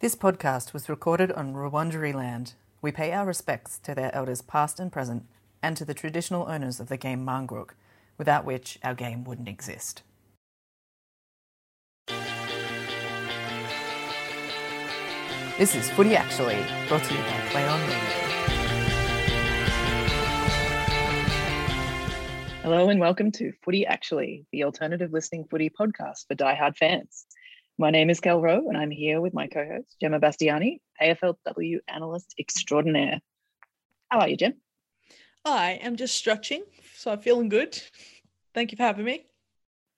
This podcast was recorded on Wurundjeri land. We pay our respects to their elders past and present and to the traditional owners of the game Marngrook, without which our game wouldn't exist. This is Footy Actually, brought to you by Play On Radio. Hello and welcome to Footy Actually, the alternative listening footy podcast for diehard fans. My name is Kel Rowe and I'm here with my co-host Gemma Bastiani, AFLW analyst extraordinaire. How are you, Gem? I am just stretching, so I'm feeling good. Thank you for having me.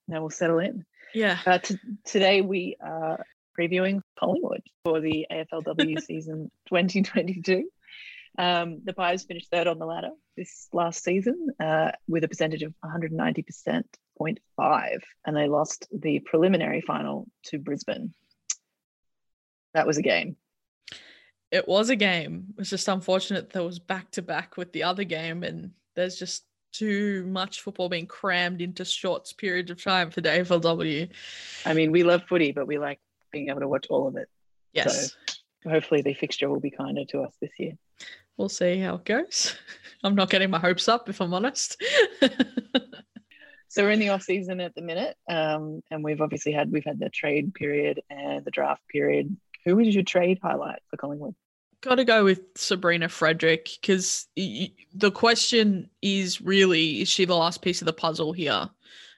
Now we'll settle in. Yeah. Uh, t- today we are previewing Collingwood for the AFLW season 2022. Um, the Pies finished third on the ladder this last season uh, with a percentage of 190.5, and they lost the preliminary final to Brisbane. That was a game. It was a game. It was just unfortunate that it was back to back with the other game, and there's just too much football being crammed into short periods of time for the AFLW. I mean, we love footy, but we like being able to watch all of it. Yes. So hopefully the fixture will be kinder to us this year. We'll see how it goes. I'm not getting my hopes up, if I'm honest. So we're in the off season at the minute, um, and we've obviously had we've had the trade period and the draft period. Who was your trade highlight for Collingwood? Got to go with Sabrina Frederick because the question is really is she the last piece of the puzzle here?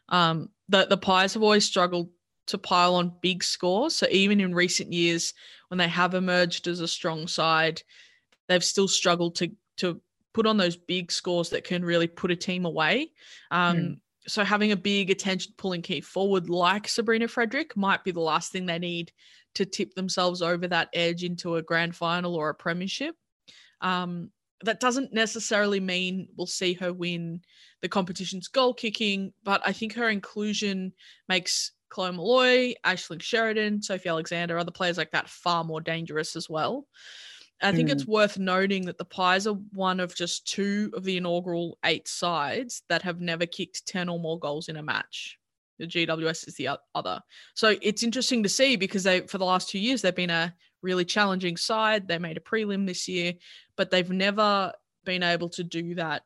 Um, the the Pies have always struggled to pile on big scores. So even in recent years, when they have emerged as a strong side, they've still struggled to to put on those big scores that can really put a team away. Um, Mm. So having a big attention pulling key forward like Sabrina Frederick might be the last thing they need to tip themselves over that edge into a grand final or a premiership. Um, that doesn't necessarily mean we'll see her win the competition's goal kicking, but I think her inclusion makes Chloe Molloy, Aishling Sheridan, Sophie Alexander, other players like that far more dangerous as well. I think it's worth noting that the Pies are one of just two of the inaugural eight sides that have never kicked 10 or more goals in a match. The GWS is the other. So it's interesting to see because they, for the last two years, they've been a really challenging side. They made a prelim this year, but they've never been able to do that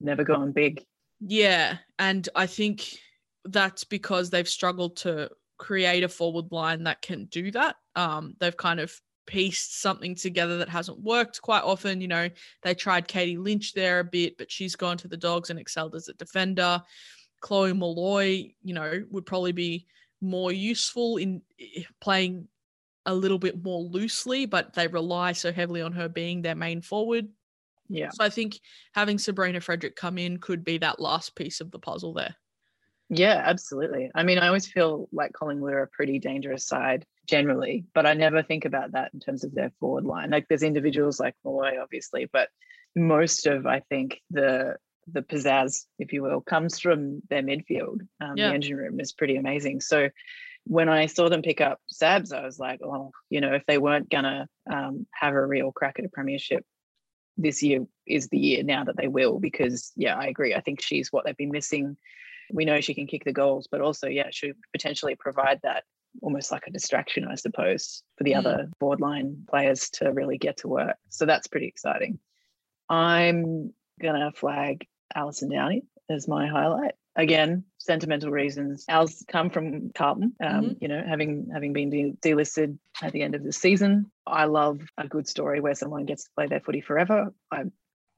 Never gone big. yeah, and I think that's because they've struggled to create a forward line that can do that. Um, they've kind of pieced something together that hasn't worked quite often. You know, they tried Katie Lynch there a bit, but she's gone to the Dogs and excelled as a defender. Chloe Molloy, you know, would probably be more useful in eh, playing a little bit more loosely, but they rely so heavily on her being their main forward. Yeah. So I think having Sabrina Frederick come in could be that last piece of the puzzle there. Yeah, absolutely. I mean, I always feel like Collingwood are a pretty dangerous side generally, but I never think about that in terms of their forward line. Like there's individuals like Molloy, obviously, but most of I think the the pizzazz, if you will, comes from their midfield. Um, Yeah. The engine room is pretty amazing. So when I saw them pick up Sabs, I was like, oh, you know, if they weren't gonna um, have a real crack at a premiership, this year is the year now that they will. Because yeah, I agree. I think she's what they've been missing. We know she can kick the goals, but also yeah, she potentially provide that almost like a distraction, I suppose, for the Mm. other board line players to really get to work. So that's pretty exciting. I'm gonna flag Alison Downie as my highlight. Again, sentimental reasons. Ours come from Carlton, um, Mhm. you know, having having been de- delisted at the end of the season. I love a good story where someone gets to play their footy forever. I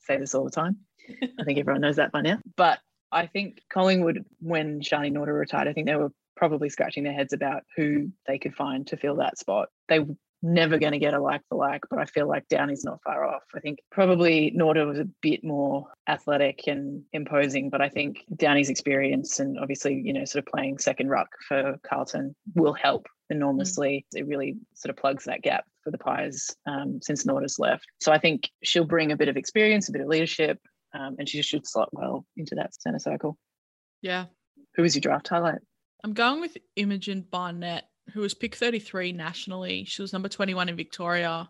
say this all the time. I think everyone knows that by now. But I think Collingwood, when Sharni Norder retired, I think they were probably scratching their heads about who they could find to fill that spot. They were never going to get a like for like, but I feel like Downie's not far off. I think probably Norder was a bit more athletic and imposing, but I think Downie's experience and obviously, you know, sort of playing second ruck for Carlton will help enormously. It really sort of plugs that gap for the Pies um, since Norder's left. So I think she'll bring a bit of experience, a bit of leadership, um, and she just should slot well into that centre circle. Yeah. Who was your draft highlight? I'm going with Imogen Barnett, who was pick 33 nationally. She was number 21 in Victoria.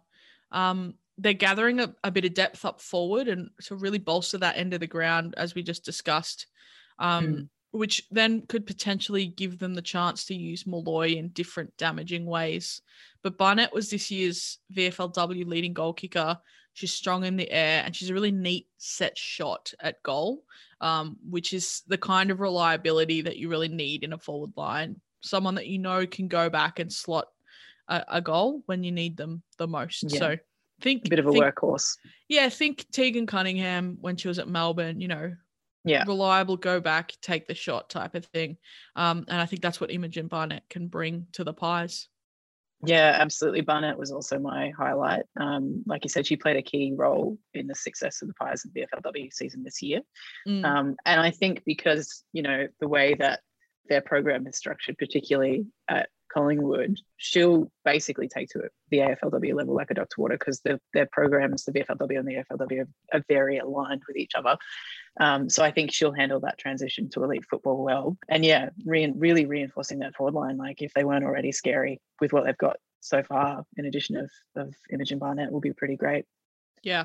Um, they're gathering a, a bit of depth up forward and to really bolster that end of the ground, as we just discussed, um, Mm. Which then could potentially give them the chance to use Molloy in different damaging ways. But Barnett was this year's VFLW leading goal kicker. She's strong in the air and she's a really neat set shot at goal, um, which is the kind of reliability that you really need in a forward line. Someone that you know can go back and slot a, a goal when you need them the most. Yeah. So think A bit of a think- workhorse. Yeah, think Tegan Cunningham when she was at Melbourne. You know, Yeah. reliable, go back, take the shot type of thing. Um, and I think that's what Imogen Barnett can bring to the Pies. Yeah, absolutely. Barnett was also my highlight. Um, like you said, she played a key role in the success of the Pies in the VFLW season this year. Mm, Um, and I think because, you know, the way that their program is structured, particularly at Collingwood, she'll basically take to it the AFLW level like a duck to water because the, their programs, the VFLW and the AFLW, are, are very aligned with each other. Um, so I think she'll handle that transition to elite football well. And yeah, re- really reinforcing that forward line. Like if they weren't already scary with what they've got so far, in addition of, of Imogen Barnett, will be pretty great. yeah.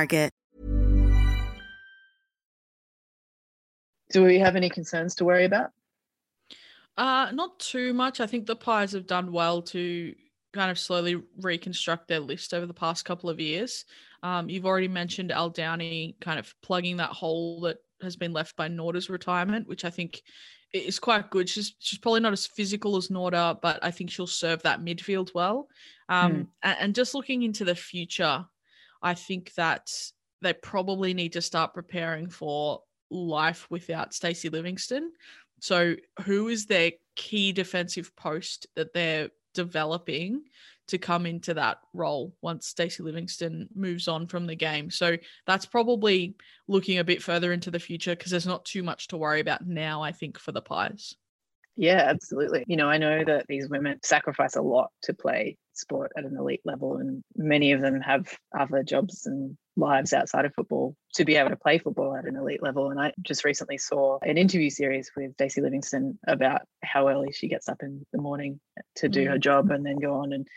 Do we have any concerns to worry about? Uh, not too much. I think the Pies have done well to kind of slowly reconstruct their list over the past couple of years. Um, you've already mentioned Al Downie kind of plugging that hole that has been left by Norder's retirement, which I think is quite good. She's she's probably not as physical as Norder, but I think she'll serve that midfield well. Um, a- and, just looking into the future, I think that they probably need to start preparing for life without Stacey Livingstone. So, who is their key defensive post that they're developing to come into that role once Stacey Livingstone moves on from the game? So, that's probably looking a bit further into the future because there's not too much to worry about now, I think, for the Pies. Yeah, absolutely. You know, I know that these women sacrifice a lot to play sport at an elite level, and many of them have other jobs and lives outside of football to be able to play football at an elite level. And I just recently saw an interview series with Daisy Livingstone about how early she gets up in the morning to do her mm. job and then go on and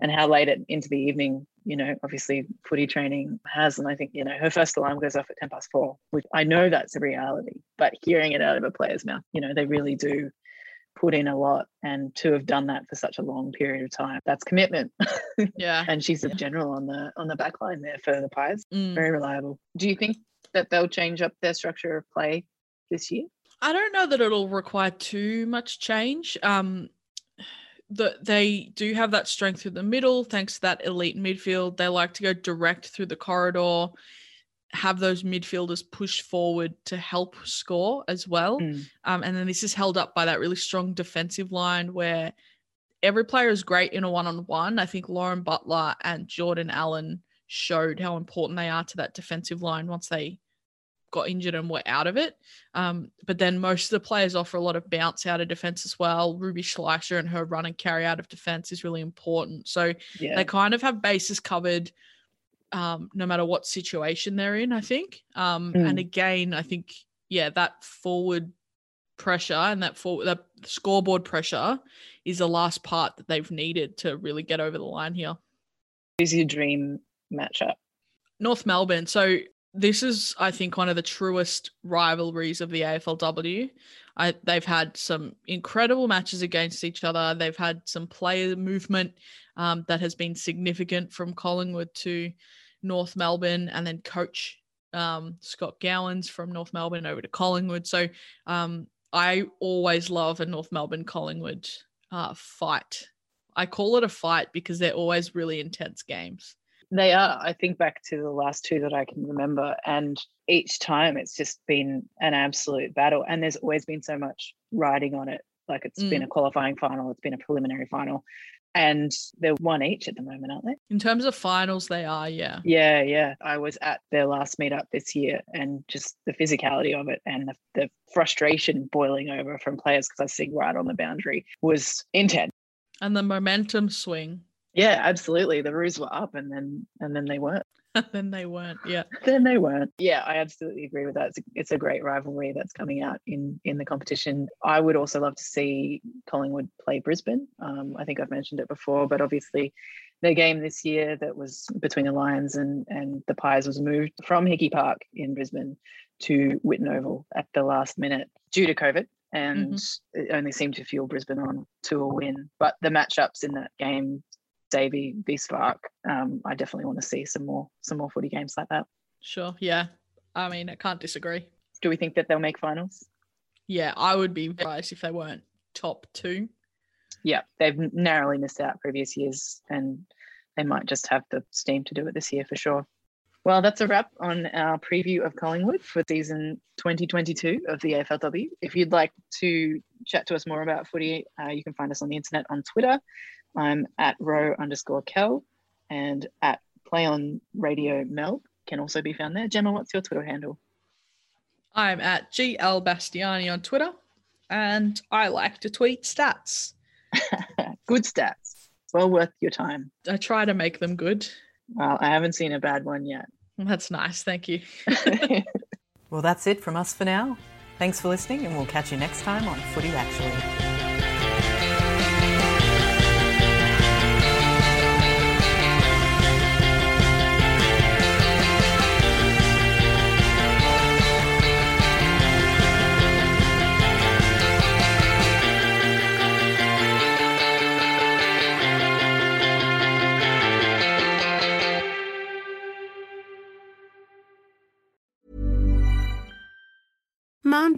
and how late it, into the evening, you know, obviously footy training has. And I think, you know, her first alarm goes off at 10 past four, which I know that's a reality, but hearing it out of a player's mouth, you know, they really do put in a lot and to have done that for such a long period of time that's commitment Yeah. and she's a general on the on the back line there for the pies Mm. very reliable do you think that they'll change up their structure of play this year I don't know that it'll require too much change. Um, the, they do have that strength through the middle, thanks to that elite midfield. They like to go direct through the corridor. Have those midfielders push forward to help score as well. Mm. Um, and then this is held up by that really strong defensive line where every player is great in a one on one. I think Lauren Butler and Jordan Allan showed how important they are to that defensive line once they got injured and were out of it. Um, but then most of the players offer a lot of bounce out of defense as well. Ruby Schleicher and her run and carry out of defense is really important. So Yeah. they kind of have bases covered um, no matter what situation they're in, I think. Um, And Mm. again, I think, yeah, that forward pressure and that for that scoreboard pressure is the last part that they've needed to really get over the line here. Who's your dream matchup? North Melbourne. So this is, I think, one of the truest rivalries of the AFLW. I, they've had some incredible matches against each other. They've had some player movement um, that has been significant from Collingwood to North Melbourne, and then coach um, Scott Gowans from North Melbourne over to Collingwood. So um, I always love a North Melbourne Collingwood uh, fight. I call it a fight because they're always really intense games. They are. I think back to the last two that I can remember, and each time it's just been an absolute battle. And there's always been so much riding on it. Like it's been a mm. qualifying final, it's been a preliminary final, and they're one each at the moment, aren't they? In terms of finals, they are, yeah. Yeah, yeah. I was at their last meetup this year, and just the physicality of it and the, the frustration boiling over from players because I sing right on the boundary was intense. And the momentum swing. Yeah, absolutely. The Roos were up, and then and then they weren't. then they weren't. Yeah. then they weren't. Yeah, I absolutely agree with that. It's a, it's a great rivalry that's coming out in in the competition. I would also love to see Collingwood play Brisbane. Um, I think I've mentioned it before, but obviously their game this year that was between the Lions and and the Pies was moved from Hickey Park in Brisbane to Whitten Oval at the last minute due to COVID. And it only seemed to fuel Brisbane on to a win. But the matchups in that game, Davey v Spark, um, I definitely want to see some more some more footy games like that. Sure. Yeah. I mean, I can't disagree. Do we think that they'll make finals? Yeah, I would be surprised if they weren't top two. Yeah, they've narrowly missed out previous years, and they might just have the steam to do it this year for sure. Well, that's a wrap on our preview of Collingwood for season 2022 of the AFLW. If you'd like to chat to us more about footy, uh, you can find us on the internet on Twitter. I'm at row underscore kel and at play on radio mel can also be found there. Gemma, what's your Twitter handle? I'm at GL Bastiani on Twitter, and I like to tweet stats. Good stats. Well worth your time. I try to make them good. Well, I haven't seen a bad one yet. That's nice. Thank you. Well, that's it from us for now. Thanks for listening, and we'll catch you next time on Footy Actually.